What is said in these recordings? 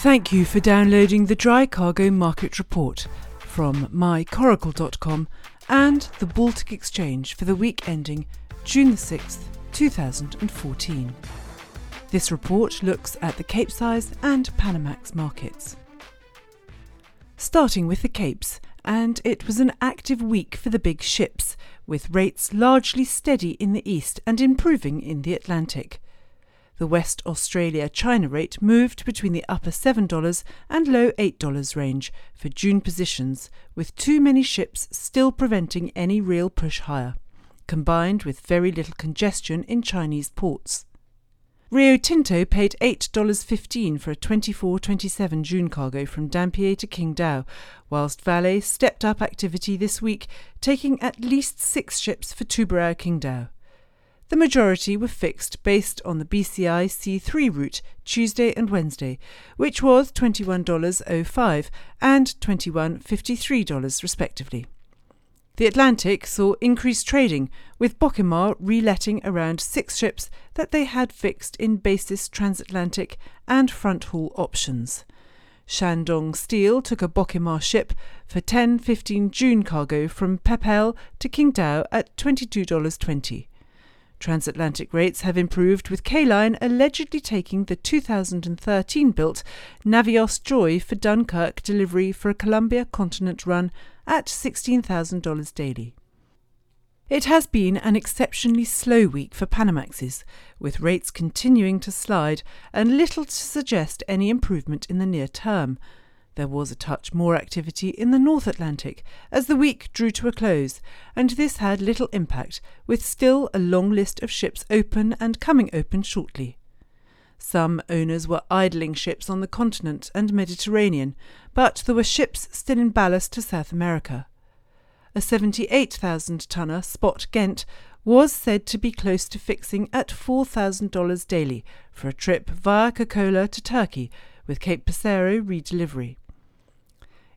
Thank you for downloading the Dry Cargo Market Report from mycoracle.com and the Baltic Exchange for the week ending June the 6th, 2014. This report looks at the Capesize and Panamax markets. Starting with the Capes, and it was an active week for the big ships, with rates largely steady in the east and improving in the Atlantic. The West Australia China rate moved between the upper $7 and low $8 range for June positions, with too many ships still preventing any real push higher, combined with very little congestion in Chinese ports. Rio Tinto paid $8.15 for a 24-27 June cargo from Dampier to Qingdao, whilst Vale stepped up activity this week, taking at least six ships for Tubarão Qingdao. The majority were fixed based on the BCI C3 route Tuesday and Wednesday, which was $21.05 and $21.53 respectively. The Atlantic saw increased trading, with Bocimar reletting around six ships that they had fixed in basis transatlantic and front haul options. Shandong Steel took a Bocimar ship for 10-15 June cargo from Pepel to Qingdao at $22.20. Transatlantic rates have improved, with K Line allegedly taking the 2013 built Navios Joy for Dunkirk delivery for a Colombia Continent run at $16,000 daily. It has been an exceptionally slow week for Panamaxes, with rates continuing to slide and little to suggest any improvement in the near term. There was a touch more activity in the North Atlantic as the week drew to a close, and this had little impact, with still a long list of ships open and coming open shortly. Some owners were idling ships on the continent and Mediterranean, but there were ships still in ballast to South America. A 78,000 tonner Spot Ghent was said to be close to fixing at $4,000 daily for a trip via Kokkola to Turkey with Cape Passero redelivery.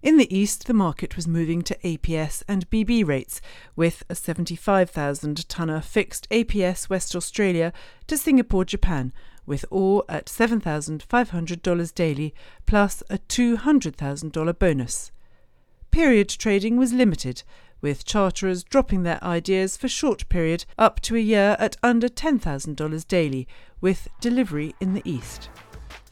In the east, the market was moving to APS and BB rates, with a 75,000 tonner fixed APS West Australia to Singapore, Japan, with ore at $7,500 daily plus a $200,000 bonus. Period trading was limited, with charterers dropping their ideas for short period up to a year at under $10,000 daily, with delivery in the east.